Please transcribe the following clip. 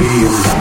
be alive.